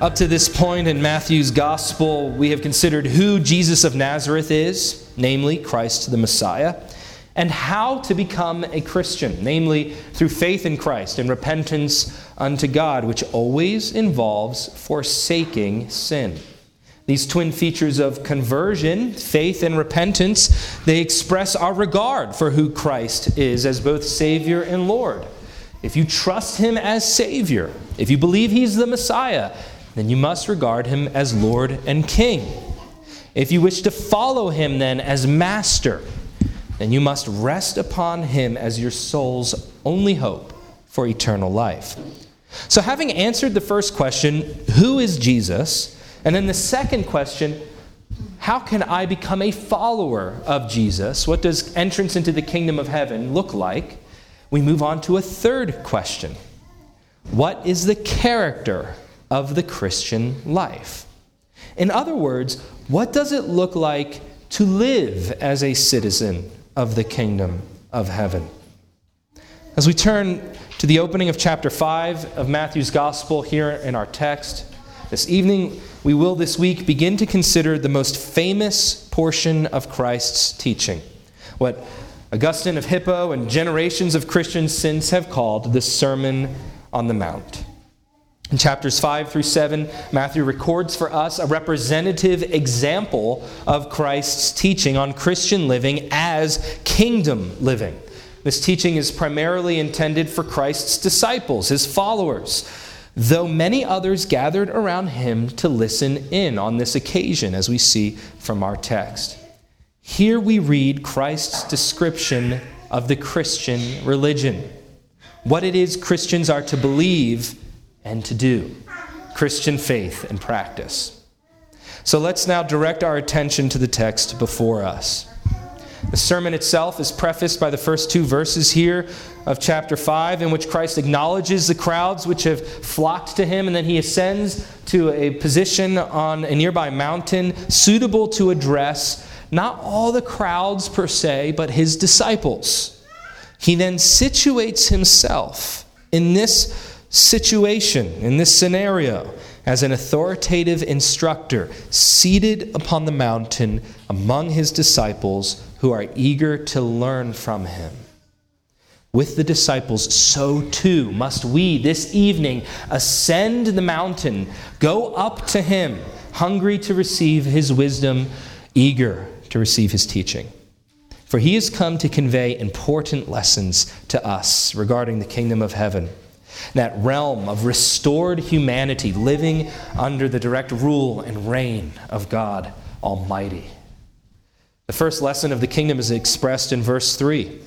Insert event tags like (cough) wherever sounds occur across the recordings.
Up to this point in Matthew's gospel, we have considered who Jesus of Nazareth is, namely Christ the Messiah, and how to become a Christian, namely through faith in Christ and repentance unto God, which always involves forsaking sin. These twin features of conversion, faith and repentance, they express our regard for who Christ is as both Savior and Lord. If you trust Him as Savior, if you believe He's the Messiah, then you must regard him as Lord and King. If you wish to follow him then as Master, then you must rest upon him as your soul's only hope for eternal life. So, having answered the first question, who is Jesus? And then the second question, how can I become a follower of Jesus? What does entrance into the kingdom of heaven look like? We move on to a third question What is the character of the Christian life. In other words, what does it look like to live as a citizen of the kingdom of heaven? As we turn to the opening of chapter 5 of Matthew's Gospel here in our text, this evening we will this week begin to consider the most famous portion of Christ's teaching, what Augustine of Hippo and generations of Christians since have called the Sermon on the Mount. In chapters 5 through 7, Matthew records for us a representative example of Christ's teaching on Christian living as kingdom living. This teaching is primarily intended for Christ's disciples, his followers, though many others gathered around him to listen in on this occasion, as we see from our text. Here we read Christ's description of the Christian religion, what it is Christians are to believe and to do Christian faith and practice. So let's now direct our attention to the text before us. The sermon itself is prefaced by the first two verses here of chapter 5, in which Christ acknowledges the crowds which have flocked to him, and then he ascends to a position on a nearby mountain suitable to address not all the crowds per se, but his disciples. He then situates himself in this situation, in this scenario, as an authoritative instructor seated upon the mountain among his disciples who are eager to learn from him. With the disciples, so too must we this evening ascend the mountain, go up to him, hungry to receive his wisdom, eager to receive his teaching. For he has come to convey important lessons to us regarding the kingdom of heaven that realm of restored humanity living under the direct rule and reign of God Almighty. The first lesson of the kingdom is expressed in verse 3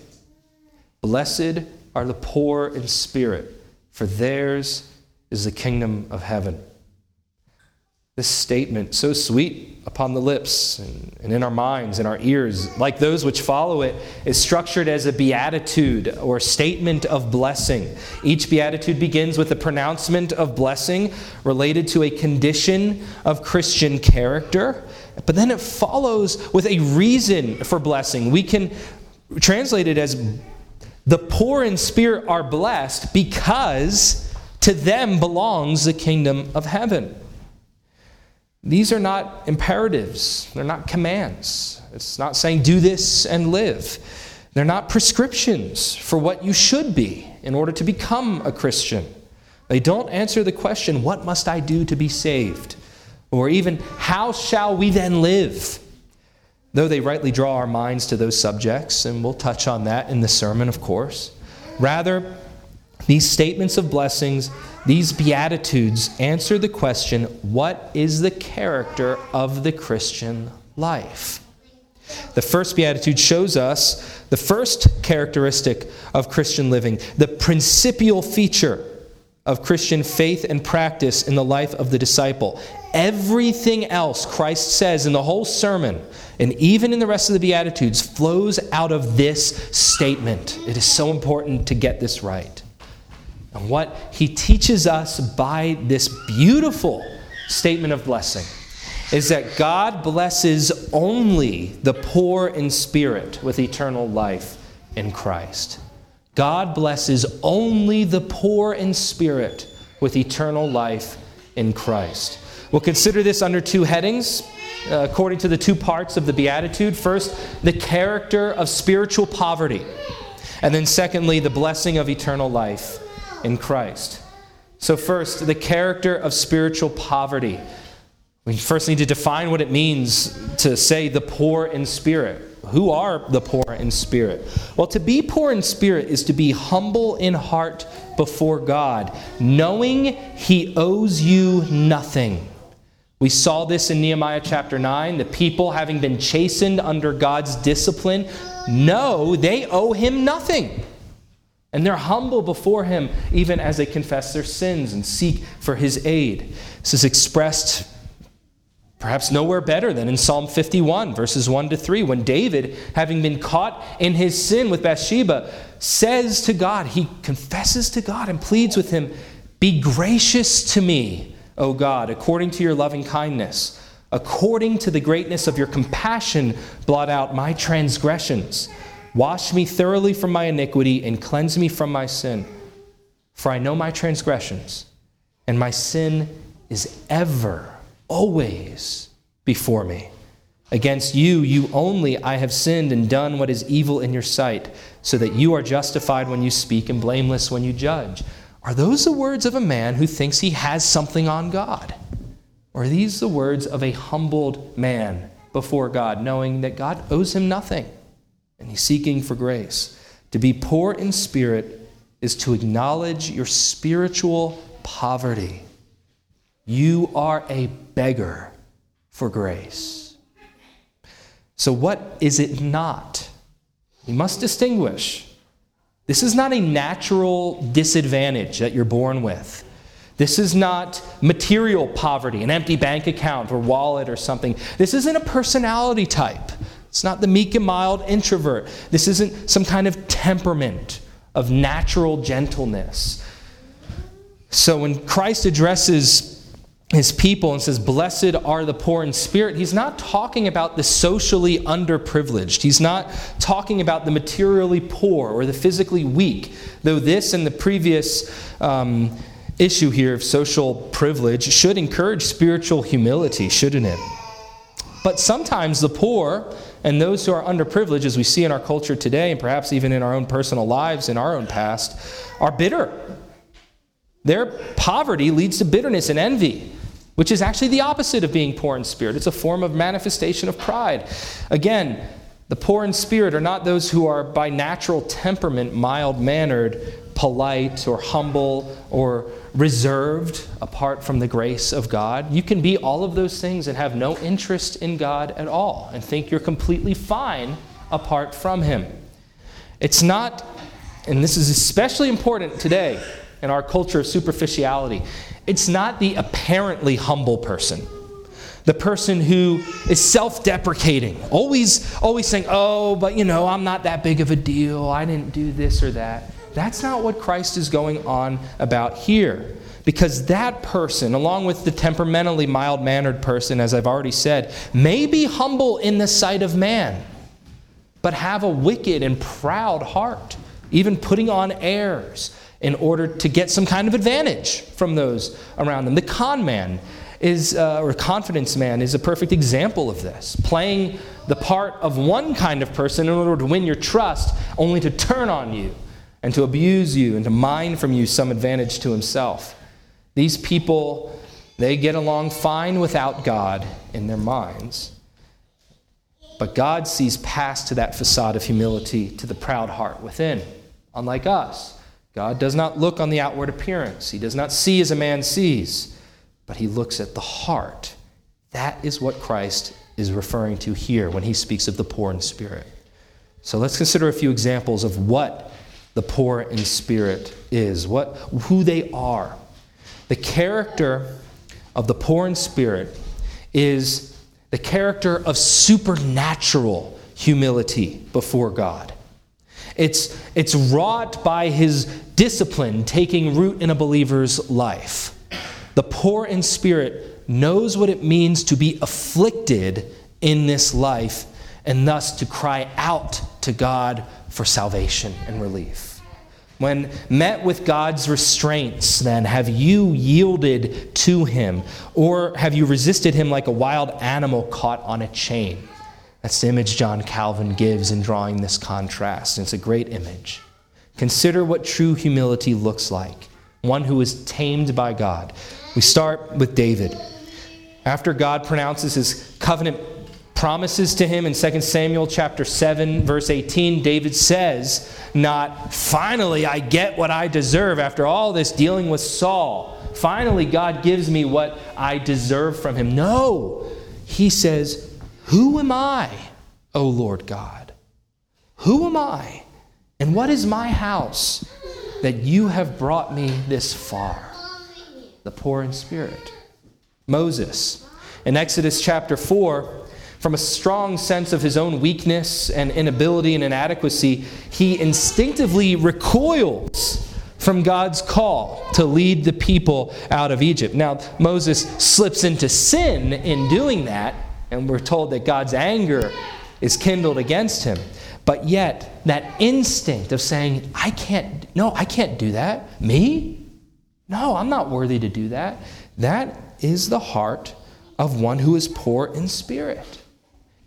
Blessed are the poor in spirit, for theirs is the kingdom of heaven. This statement, so sweet upon the lips and, and, in our minds and our ears, like those which follow it, is structured as a beatitude or statement of blessing. Each beatitude begins with a pronouncement of blessing related to a condition of Christian character, but then it follows with a reason for blessing. We can translate it as the poor in spirit are blessed because to them belongs the kingdom of heaven. These are not imperatives, they're not commands. It's not saying do this and live. They're not prescriptions for what you should be in order to become a Christian. They don't answer the question, What must I do to be saved? Or even, How shall we then live? Though they rightly draw our minds to those subjects, and we'll touch on that in the sermon, of course. Rather, these statements of blessings these Beatitudes answer the question what is the character of the Christian life? The first Beatitude shows us the first characteristic of Christian living, the principal feature of Christian faith and practice in the life of the disciple. Everything else Christ says in the whole sermon, and even in the rest of the Beatitudes, flows out of this statement. It is so important to get this right. And what he teaches us by this beautiful statement of blessing is that God blesses only the poor in spirit with eternal life in Christ. God blesses only the poor in spirit with eternal life in Christ. We'll consider this under two headings, uh, according to the two parts of the Beatitude. First, the character of spiritual poverty, and then secondly, the blessing of eternal life in Christ. So, first, the character of spiritual poverty. We first need to define what it means to say the poor in spirit. Who are the poor in spirit? Well, to be poor in spirit is to be humble in heart before God, knowing He owes you nothing. We saw this in Nehemiah chapter 9. The people, having been chastened under God's discipline, know they owe Him nothing. And they're humble before Him even as they confess their sins and seek for His aid. This is expressed Perhaps nowhere better than in Psalm 51, verses 1 to 3, when David, having been caught in his sin with Bathsheba, says to God, he confesses to God and pleads with him, Be gracious to me, O God, according to your loving kindness. According to the greatness of your compassion, blot out my transgressions. Wash me thoroughly from my iniquity and cleanse me from my sin. For I know my transgressions, and my sin is ever always before me. Against you, you only, I have sinned and done what is evil in your sight, so that you are justified when you speak and blameless when you judge. Are those the words of a man who thinks he has something on God? Or are these the words of a humbled man before God, knowing that God owes him nothing and he's seeking for grace? To be poor in spirit is to acknowledge your spiritual poverty you are a beggar for grace. So, what is it not? We must distinguish. This is not a natural disadvantage that you're born with. This is not material poverty, an empty bank account or wallet or something. This isn't a personality type. It's not the meek and mild introvert. This isn't some kind of temperament of natural gentleness. So when Christ addresses his people and says, Blessed are the poor in spirit, he's not talking about the socially underprivileged. He's not talking about the materially poor or the physically weak, though this and the previous um, issue here of social privilege should encourage spiritual humility, shouldn't it? But sometimes the poor and those who are underprivileged, as we see in our culture today, and perhaps even in our own personal lives, in our own past, are bitter. Their poverty leads to bitterness and envy which is actually the opposite of being poor in spirit. It's a form of manifestation of pride. Again, the poor in spirit are not those who are by natural temperament mild mannered, polite, or humble, or reserved apart from the grace of God. You can be all of those things and have no interest in God at all and think you're completely fine apart from Him. It's not, and this is especially important today in our culture of superficiality. It's not the apparently humble person. The person who is self deprecating, always, always saying, Oh, but you know, I'm not that big of a deal. I didn't do this or that. That's not what Christ is going on about here. Because that person, along with the temperamentally mild mannered person, as I've already said, may be humble in the sight of man, but have a wicked and proud heart, even putting on airs in order to get some kind of advantage from those around them. The con man is, uh, or confidence man, is a perfect example of this. Playing the part of one kind of person in order to win your trust, only to turn on you and to abuse you and to mine from you some advantage to himself. These people, they get along fine without God in their minds. But God sees past to that facade of humility to the proud heart within, unlike us. God does not look on the outward appearance. He does not see as a man sees, but he looks at the heart. That is what Christ is referring to here when he speaks of the poor in spirit. So let's consider a few examples of what the poor in spirit is, what, who they are. The character of the poor in spirit is the character of supernatural humility before God. It's, it's wrought by his discipline taking root in a believer's life. The poor in spirit knows what it means to be afflicted in this life and thus to cry out to God for salvation and relief. When met with God's restraints, then, have you yielded to Him? Or have you resisted Him like a wild animal caught on a chain? That's the image John Calvin gives in drawing this contrast. And it's a great image. Consider what true humility looks like one who is tamed by God. We start with David. After God pronounces his covenant promises to him in 2 Samuel chapter 7 verse 18 David says not finally I get what I deserve after all this dealing with Saul. Finally God gives me what I deserve from him. No. He says who am I O Lord God? Who am I? And what is my house that you have brought me this far? The poor in spirit. Moses in Exodus chapter 4 from a strong sense of his own weakness and inability and inadequacy, he instinctively recoils from God's call to lead the people out of Egypt. Now, Moses slips into sin in doing that, and we're told that God's anger is kindled against him. But yet, that instinct of saying, I can't, no, I can't do that. Me? No, I'm not worthy to do that. That is the heart of one who is poor in spirit.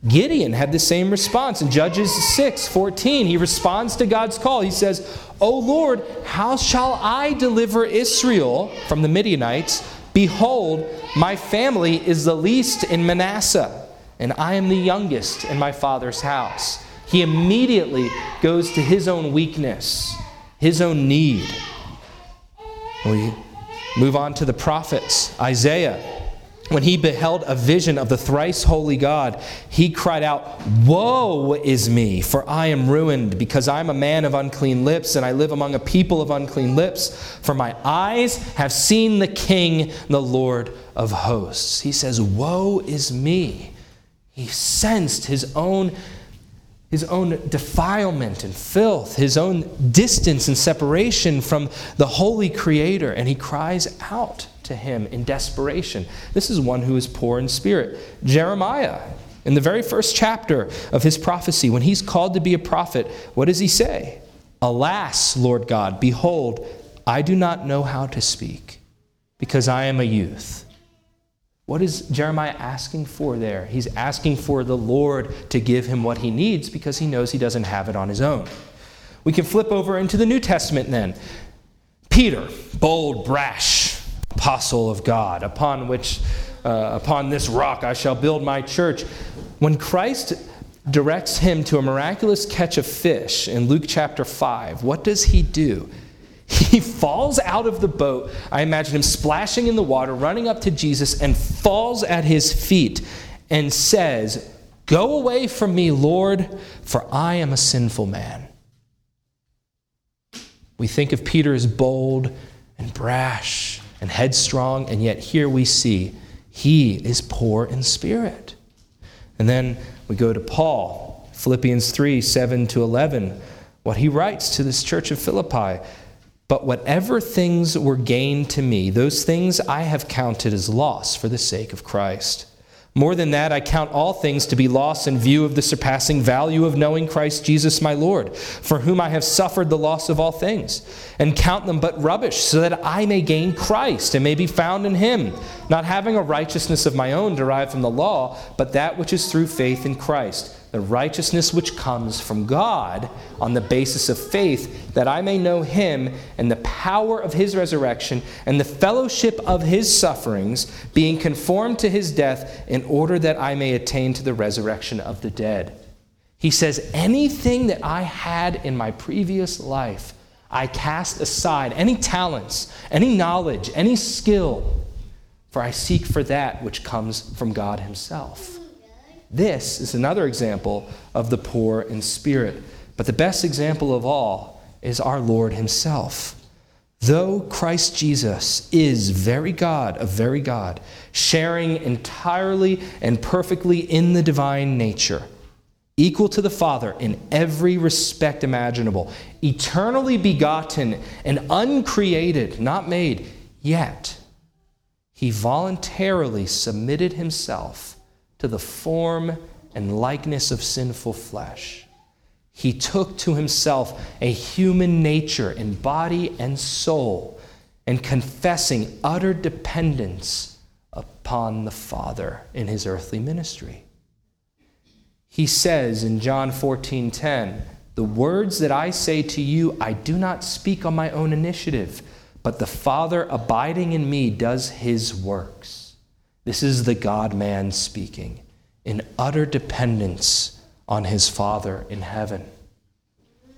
Gideon had the same response in Judges 6 14. He responds to God's call. He says, O Lord, how shall I deliver Israel from the Midianites? Behold, my family is the least in Manasseh, and I am the youngest in my father's house. He immediately goes to his own weakness, his own need. We move on to the prophets. Isaiah when he beheld a vision of the thrice holy God, he cried out, Woe is me, for I am ruined, because I am a man of unclean lips, and I live among a people of unclean lips. For my eyes have seen the King, the Lord of hosts. He says, Woe is me. He sensed his own, his own defilement and filth, his own distance and separation from the holy Creator, and he cries out to him in desperation. This is one who is poor in spirit. Jeremiah, in the very first chapter of his prophecy, when he's called to be a prophet, what does he say? Alas, Lord God, behold, I do not know how to speak because I am a youth. What is Jeremiah asking for there? He's asking for the Lord to give him what he needs because he knows he doesn't have it on his own. We can flip over into the New Testament then. Peter, bold, brash, apostle of God, upon which, uh, upon this rock I shall build my church. When Christ directs him to a miraculous catch of fish in Luke chapter 5, what does he do? He (laughs) falls out of the boat. I imagine him splashing in the water, running up to Jesus, and falls at his feet and says, Go away from me, Lord, for I am a sinful man. We think of Peter as bold and brash and headstrong, and yet here we see he is poor in spirit. And then we go to Paul, Philippians 3 7 to 11, what he writes to this church of Philippi. But whatever things were gained to me, those things I have counted as loss for the sake of Christ. More than that, I count all things to be lost in view of the surpassing value of knowing Christ Jesus my Lord, for whom I have suffered the loss of all things, and count them but rubbish, so that I may gain Christ and may be found in him, not having a righteousness of my own derived from the law, but that which is through faith in Christ the righteousness which comes from God on the basis of faith, that I may know him and the power of his resurrection and the fellowship of his sufferings, being conformed to his death, in order that I may attain to the resurrection of the dead. He says, Anything that I had in my previous life, I cast aside, any talents, any knowledge, any skill, for I seek for that which comes from God himself. This is another example of the poor in spirit. But the best example of all is our Lord Himself. Though Christ Jesus is very God of very God, sharing entirely and perfectly in the divine nature, equal to the Father in every respect imaginable, eternally begotten and uncreated, not made, yet he voluntarily submitted himself to the form and likeness of sinful flesh he took to himself a human nature in body and soul, and confessing utter dependence upon the Father in his earthly ministry. He says in John 14 10, The words that I say to you, I do not speak on my own initiative, but the Father abiding in me does his works. This is the God man speaking in utter dependence on his Father in heaven,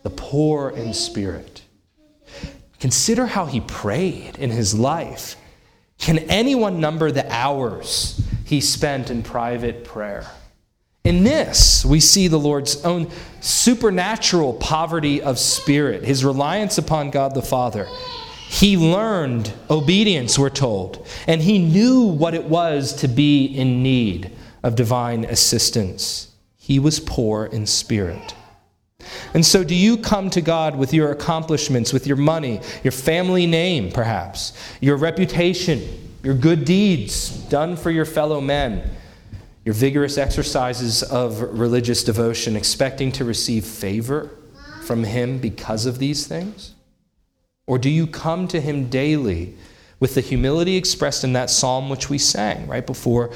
the poor in spirit. Consider how he prayed in his life. Can anyone number the hours he spent in private prayer? In this, we see the Lord's own supernatural poverty of spirit, his reliance upon God the Father. He learned obedience, we're told, and he knew what it was to be in need of divine assistance. He was poor in spirit. And so, do you come to God with your accomplishments, with your money, your family name, perhaps, your reputation, your good deeds done for your fellow men, your vigorous exercises of religious devotion, expecting to receive favor from Him because of these things? Or do you come to Him daily with the humility expressed in that psalm which we sang right before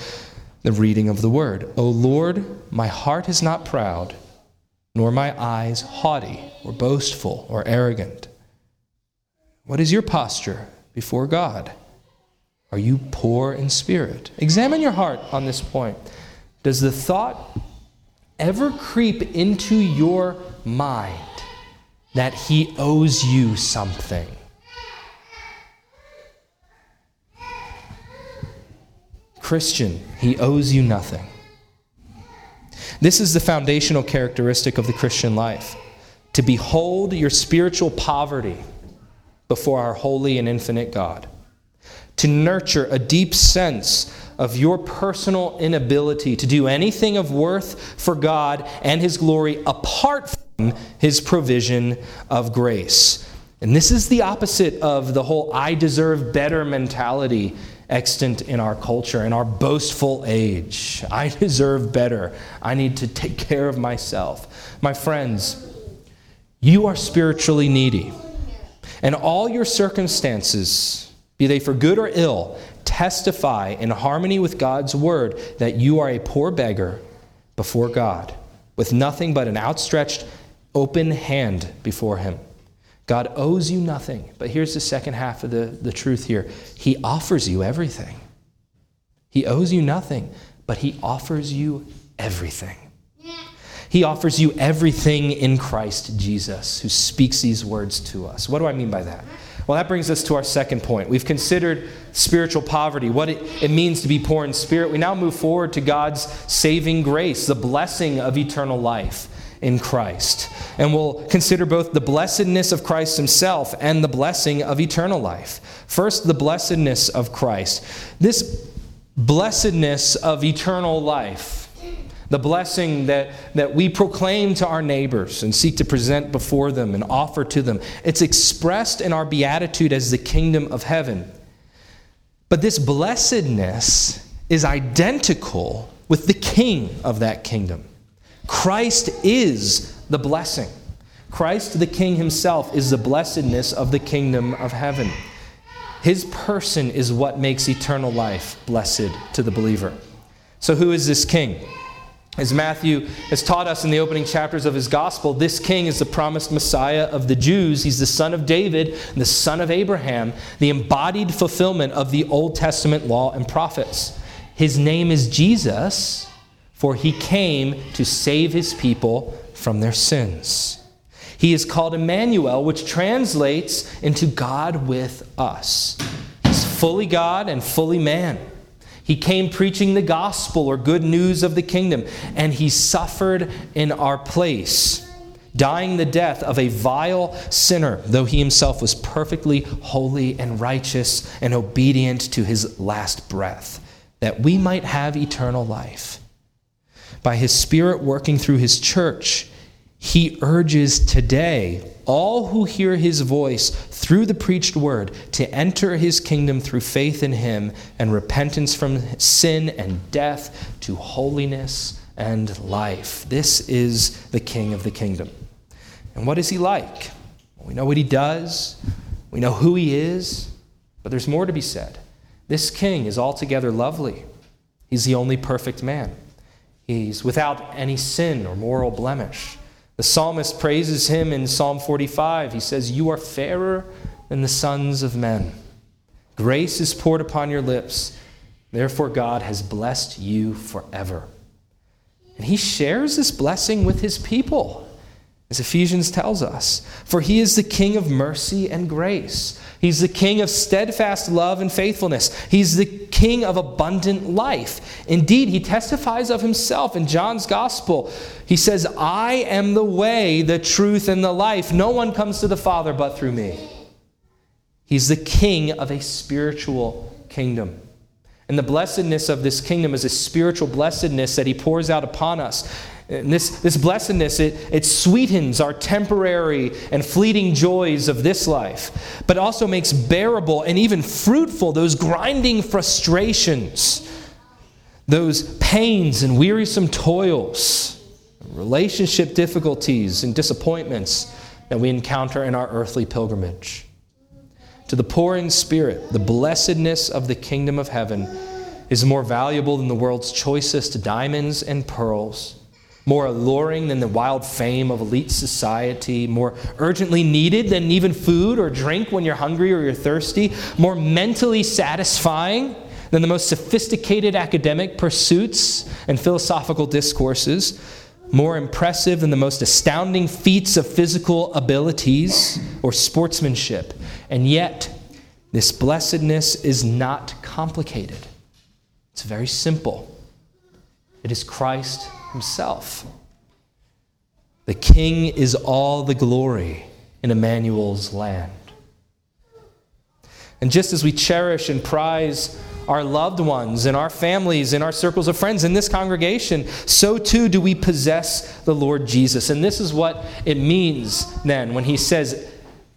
the reading of the word. O Lord, my heart is not proud, nor my eyes haughty or boastful or arrogant. What is your posture before God? Are you poor in spirit? Examine your heart on this point. Does the thought ever creep into your mind that He owes you something? Christian, he owes you nothing. This is the foundational characteristic of the Christian life to behold your spiritual poverty before our holy and infinite God, to nurture a deep sense of your personal inability to do anything of worth for God and His glory apart from His provision of grace. And this is the opposite of the whole I deserve better mentality extant in our culture, in our boastful age. I deserve better. I need to take care of myself. My friends, you are spiritually needy. And all your circumstances, be they for good or ill, testify in harmony with God's word that you are a poor beggar before God, with nothing but an outstretched, open hand before Him. God owes you nothing. But here's the second half of the, the truth here He offers you everything. He owes you nothing, but He offers you everything. He offers you everything in Christ Jesus, who speaks these words to us. What do I mean by that? Well, that brings us to our second point. We've considered spiritual poverty, what it, it, means to be poor in spirit. We now move forward to God's saving grace, the blessing of eternal life in Christ. And we'll consider both the blessedness of Christ himself and the blessing of eternal life. First, the blessedness of Christ. This blessedness of eternal life the blessing that, that we proclaim to our neighbors and seek to present before them and offer to them. It's expressed in our beatitude as the kingdom of heaven. But this blessedness is identical with the king of that kingdom. Christ is the blessing. Christ the King himself is the blessedness of the kingdom of heaven. His person is what makes eternal life blessed to the believer. So, who is this king? As Matthew has taught us in the opening chapters of his gospel, this king is the promised Messiah of the Jews. He's the son of David, the son of Abraham, the embodied fulfillment of the Old Testament law and prophets. His name is Jesus, for he came to save his people from their sins. He is called Emmanuel, which translates into God with us. He's fully God and fully man. He came preaching the gospel or good news of the kingdom, and he suffered in our place dying the death of a vile sinner, though he himself was perfectly holy and righteous and obedient to his last breath, that we might have eternal life. By his Spirit working through his church, he urges today all who hear his voice through the preached word to enter his kingdom through faith in him and repentance from sin and death to holiness and life. This is the king of the kingdom. And what is he like? We know what he does, we know who he is, but there's more to be said. This king is altogether lovely. He's the only perfect man. He's without any sin or moral blemish. The psalmist praises him in Psalm 45. He says, You are fairer than the sons of men. Grace is poured upon your lips. Therefore, God has blessed you forever. And he shares this blessing with his people as Ephesians tells us. For he is the King of mercy and grace. He's the King of steadfast love and faithfulness. He's the King of abundant life. Indeed, he testifies of himself in John's Gospel. He says, I am the way, the truth, and the life. No one comes to the Father but through me. He's the King of a spiritual kingdom. And the blessedness of this kingdom is a spiritual blessedness that he pours out upon us. And this, this blessedness, it, it sweetens our temporary and fleeting joys of this life, but also makes bearable and even fruitful those grinding frustrations, those pains and wearisome toils, relationship difficulties and disappointments that we encounter in our earthly pilgrimage. To the poor in spirit, the blessedness of the kingdom of heaven is more valuable than the world's choicest diamonds and pearls more alluring than the wild fame of elite society, more urgently needed than even food or drink when you're hungry or you're thirsty, more mentally satisfying than the most sophisticated academic pursuits and philosophical discourses, more impressive than the most astounding feats of physical abilities or sportsmanship. And yet, this blessedness is not complicated. It's very simple. It is Christ himself. The king is all the glory in Emmanuel's land. And just as we cherish and prize our loved ones and our families and our circles of friends in this congregation, so too do we possess the Lord Jesus. And this is what it means then when he says,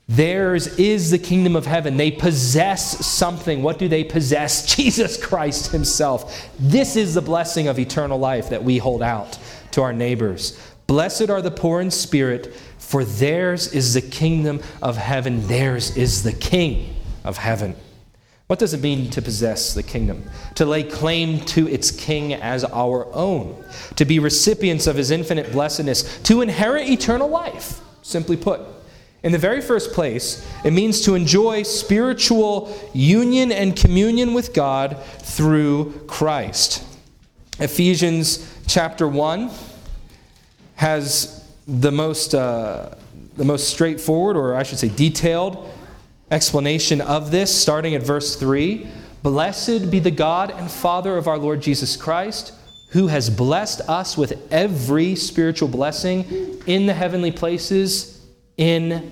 Theirs is the kingdom of heaven. They possess something. What do they possess? (laughs) Jesus Christ Himself. This is the blessing of eternal life that we hold out to our neighbors. Blessed are the poor in spirit, for theirs is the kingdom of heaven. Theirs is the King of heaven. What does it mean to possess the kingdom? To lay claim to its king as our own, to be recipients of his infinite blessedness, to inherit eternal life, simply put. In the very first place, it means to enjoy spiritual union and communion with God through Christ. Ephesians chapter 1 has the most, uh, the most straightforward, or I should say detailed, explanation of this, starting at verse 3. Blessed be the God and Father of our Lord Jesus Christ, who has blessed us with every spiritual blessing in the heavenly places in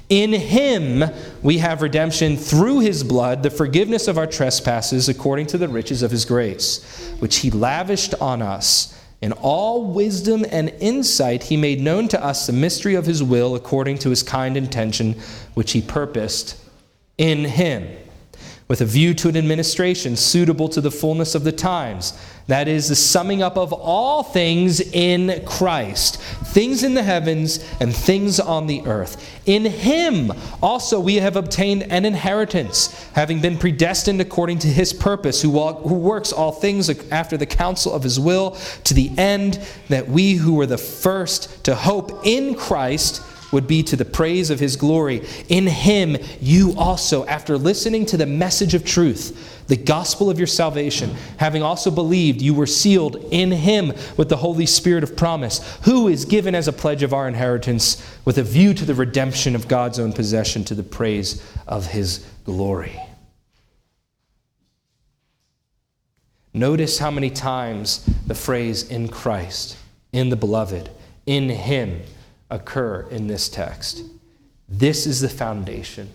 In him we have redemption through his blood, the forgiveness of our trespasses according to the riches of his grace, which he lavished on us. In all wisdom and insight, he made known to us the mystery of his will according to his kind intention, which he purposed in him with a view to an administration suitable to the fullness of the times. That is the summing up of all things in Christ, things in the heavens and things on the earth. In Him also we have obtained an inheritance, having been predestined according to His purpose, who, who works all things after the counsel of His will, to the end that we who were the first to hope in Christ would be to the praise of his glory. In him, you also, after listening to the message of truth, the gospel of your salvation, having also believed, you were sealed in him with the Holy Spirit of promise, who is given as a pledge of our inheritance with a view to the redemption of God's own possession to the praise of his glory. Notice how many times the phrase in Christ, in the beloved, in him occur in this text. This is the foundation.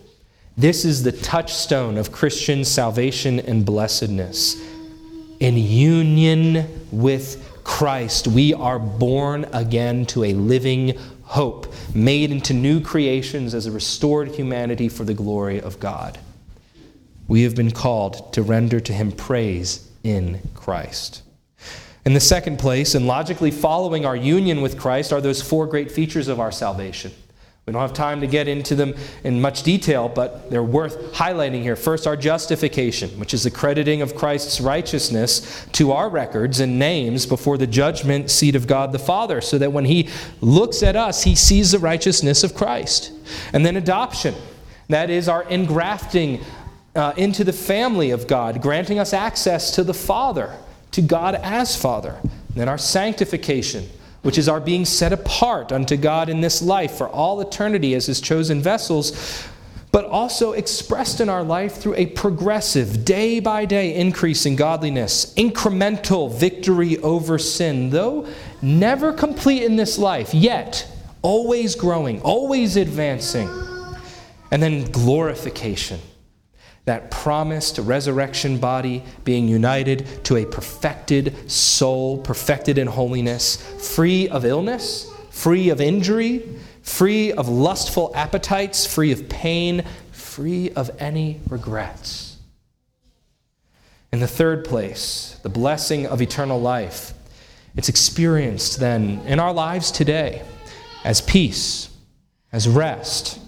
This is the touchstone of Christian salvation and blessedness. In union with Christ, we are born again to a living hope, made into new creations as a restored humanity for the glory of God. We have been called to render to him praise in Christ. In the second place, and logically following our union with Christ, are those four great features of our salvation. We don't have time to get into them in much detail, but they're worth highlighting here. First, our justification, which is the crediting of Christ's righteousness to our records and names before the judgment seat of God the Father, so that when He looks at us, He sees the righteousness of Christ. And then adoption, that is our engrafting uh, into the family of God, granting us access to the Father, to God as Father. And then our sanctification, which is our being set apart unto God in this life for all eternity as His chosen vessels, but also expressed in our life through a progressive, day by day increase in godliness, incremental victory over sin, though never complete in this life, yet always growing, always advancing. And then glorification that promised resurrection body being united to a perfected soul, perfected in holiness, free of illness, free of injury, free of lustful appetites, free of pain, free of any regrets. In the third place, the blessing of eternal life. It's experienced then in our lives today as peace, as rest,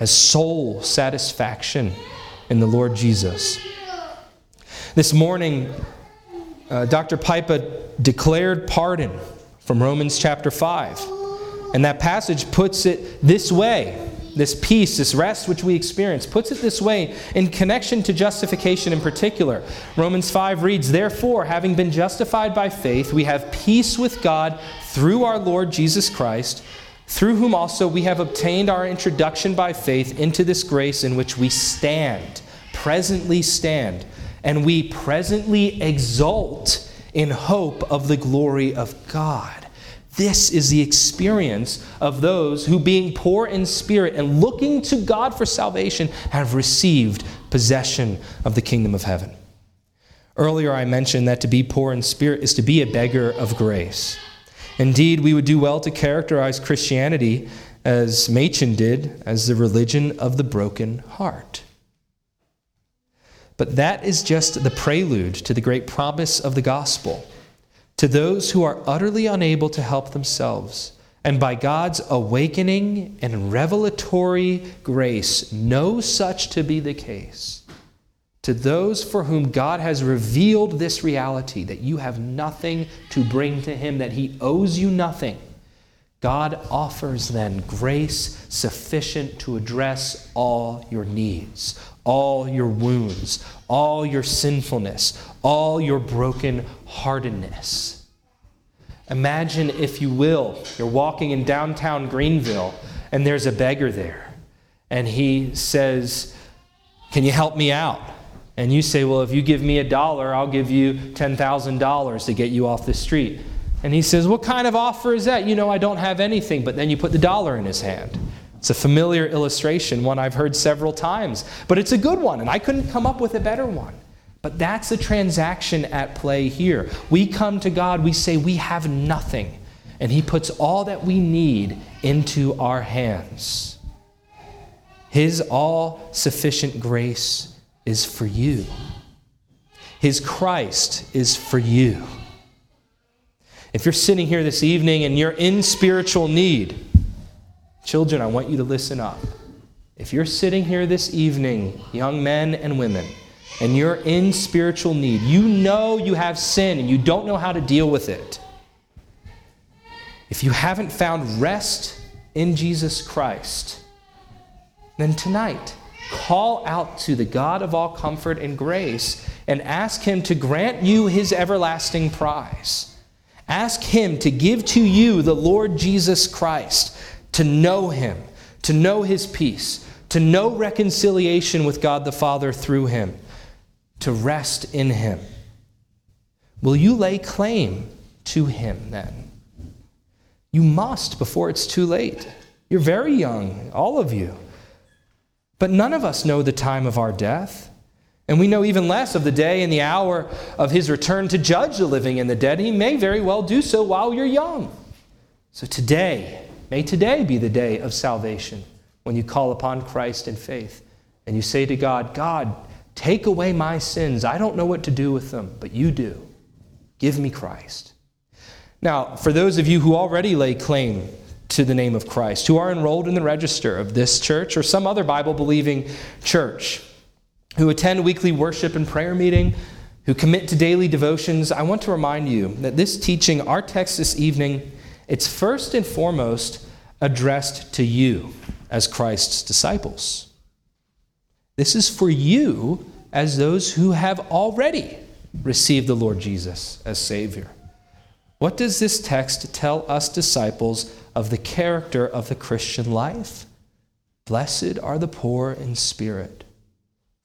as soul satisfaction in the Lord Jesus. This morning, uh, Dr. Pipa declared pardon from Romans chapter 5. And that passage puts it this way this peace, this rest which we experience, puts it this way in connection to justification in particular. Romans 5 reads, Therefore, having been justified by faith, we have peace with God through our Lord Jesus Christ, through whom also we have obtained our introduction by faith into this grace in which we stand, presently stand, and we presently exult in hope of the glory of God. This is the experience of those who, being poor in spirit and looking to God for salvation, have received possession of the kingdom of heaven. Earlier, I mentioned that to be poor in spirit is to be a beggar of grace. Indeed, we would do well to characterize Christianity, as Machen did, as the religion of the broken heart. But that is just the prelude to the great promise of the gospel to those who are utterly unable to help themselves. And by God's awakening and revelatory grace, know such to be the case. To those for whom God has revealed this reality that you have nothing to bring to Him, that He owes you nothing, God offers then grace sufficient to address all your needs, all your wounds, all your sinfulness, all your broken heartedness. Imagine, if you will, you're walking in downtown Greenville and there's a beggar there, and he says, Can you help me out? And you say, Well, if you give me a dollar, I'll give you $10,000 to get you off the street. And he says, What kind of offer is that? You know, I don't have anything. But then you put the dollar in his hand. It's a familiar illustration, one I've heard several times, but it's a good one, and I couldn't come up with a better one. But that's the transaction at play here. We come to God, we say we have nothing, and He puts all that we need into our hands. His all sufficient grace is for you, His Christ is for you. If you're sitting here this evening and you're in spiritual need, Children, I want you to listen up. If you're sitting here this evening, young men and women, and you're in spiritual need, you know you have sin and you don't know how to deal with it. If you haven't found rest in Jesus Christ, then tonight, call out to the God of all comfort and grace and ask Him to grant you His everlasting prize. Ask Him to give to you the Lord Jesus Christ, to know Him, to know His peace, to know reconciliation with God the Father through Him, to rest in Him. Will you lay claim to Him then? You must before it's too late. You're very young, all of you. But none of us know the time of our death. And we know even less of the day and the hour of his return to judge the living and the dead. He may very well do so while you're young. So today, may today be the day of salvation when you call upon Christ in faith and you say to God, God, take away my sins. I don't know what to do with them, but you do. Give me Christ. Now, for those of you who already lay claim to the name of Christ, who are enrolled in the register of this church or some other Bible believing church, who attend weekly worship and prayer meeting, who commit to daily devotions, I want to remind you that this teaching, our text this evening, it's first and foremost addressed to you as Christ's disciples. This is for you as those who have already received the Lord Jesus as Savior. What does this text tell us disciples of the character of the Christian life? Blessed are the poor in spirit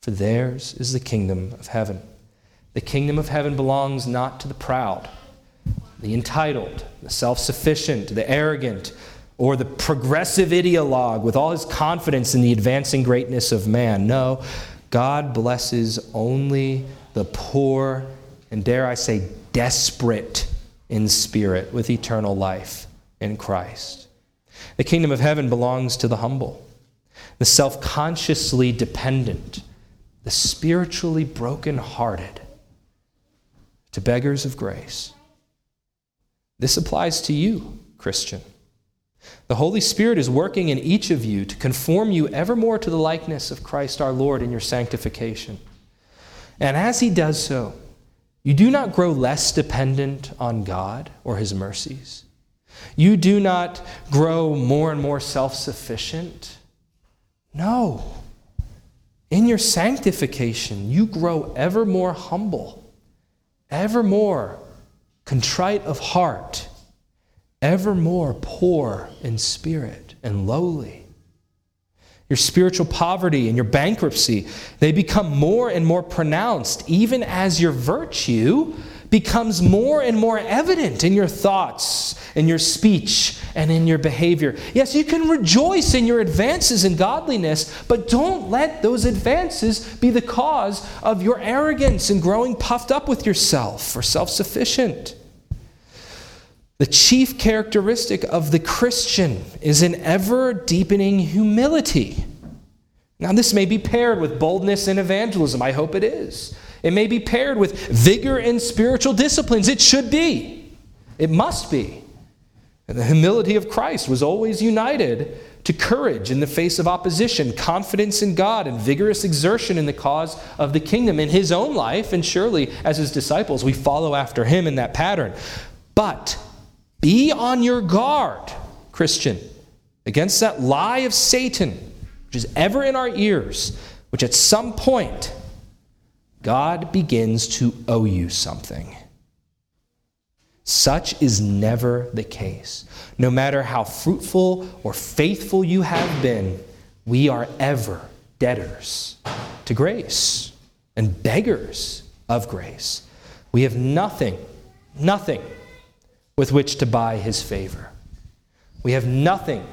for theirs is the kingdom of heaven. The kingdom of heaven belongs not to the proud, the entitled, the self sufficient, the arrogant, or the progressive ideologue with all his confidence in the advancing greatness of man. No, God blesses only the poor and, dare I say, desperate in spirit with eternal life in Christ. The kingdom of heaven belongs to the humble, the self consciously dependent the spiritually brokenhearted to beggars of grace. This applies to you, Christian. The Holy Spirit is working in each of you to conform you ever more to the likeness of Christ our Lord in your sanctification. And as He does so, you do not grow less dependent on God or His mercies. You do not grow more and more self sufficient. No. In your sanctification, you grow ever more humble, ever more contrite of heart, ever more poor in spirit and lowly. Your spiritual poverty and your bankruptcy, they become more and more pronounced even as your virtue becomes more and more evident in your thoughts, in your speech, and in your behavior. Yes, you can rejoice in your advances in godliness, but don't let those advances be the cause of your arrogance and growing puffed up with yourself or self sufficient. The chief characteristic of the Christian is an ever deepening humility. Now, this may be paired with boldness in evangelism. I hope it is. It may be paired with vigor in spiritual disciplines. It should be. It must be. And the humility of Christ was always united to courage in the face of opposition, confidence in God, and vigorous exertion in the cause of the kingdom in his own life. And surely, as his disciples, we follow after him in that pattern. But be on your guard, Christian, against that lie of Satan, which is ever in our ears, which at some point God begins to owe you something. Such is never the case. No matter how fruitful or faithful you have been, we are ever debtors to grace and beggars of grace. We have nothing, nothing with which to buy his favor. We have nothing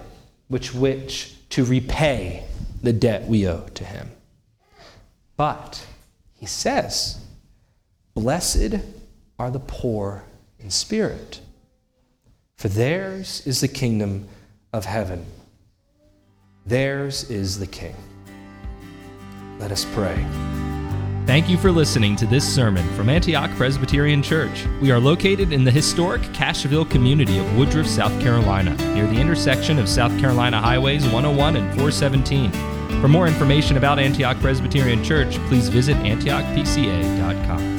which which to repay the debt we owe to him. But he says, Blessed are the poor spirit, for theirs is the kingdom of heaven. Theirs is the King. Let us pray. Thank you for listening to this sermon from Antioch Presbyterian Church. We are located in the historic Cashville community of Woodruff, South Carolina, near the intersection of South Carolina Highways 101 and 417. For more information about Antioch Presbyterian Church, please visit antiochpca.com.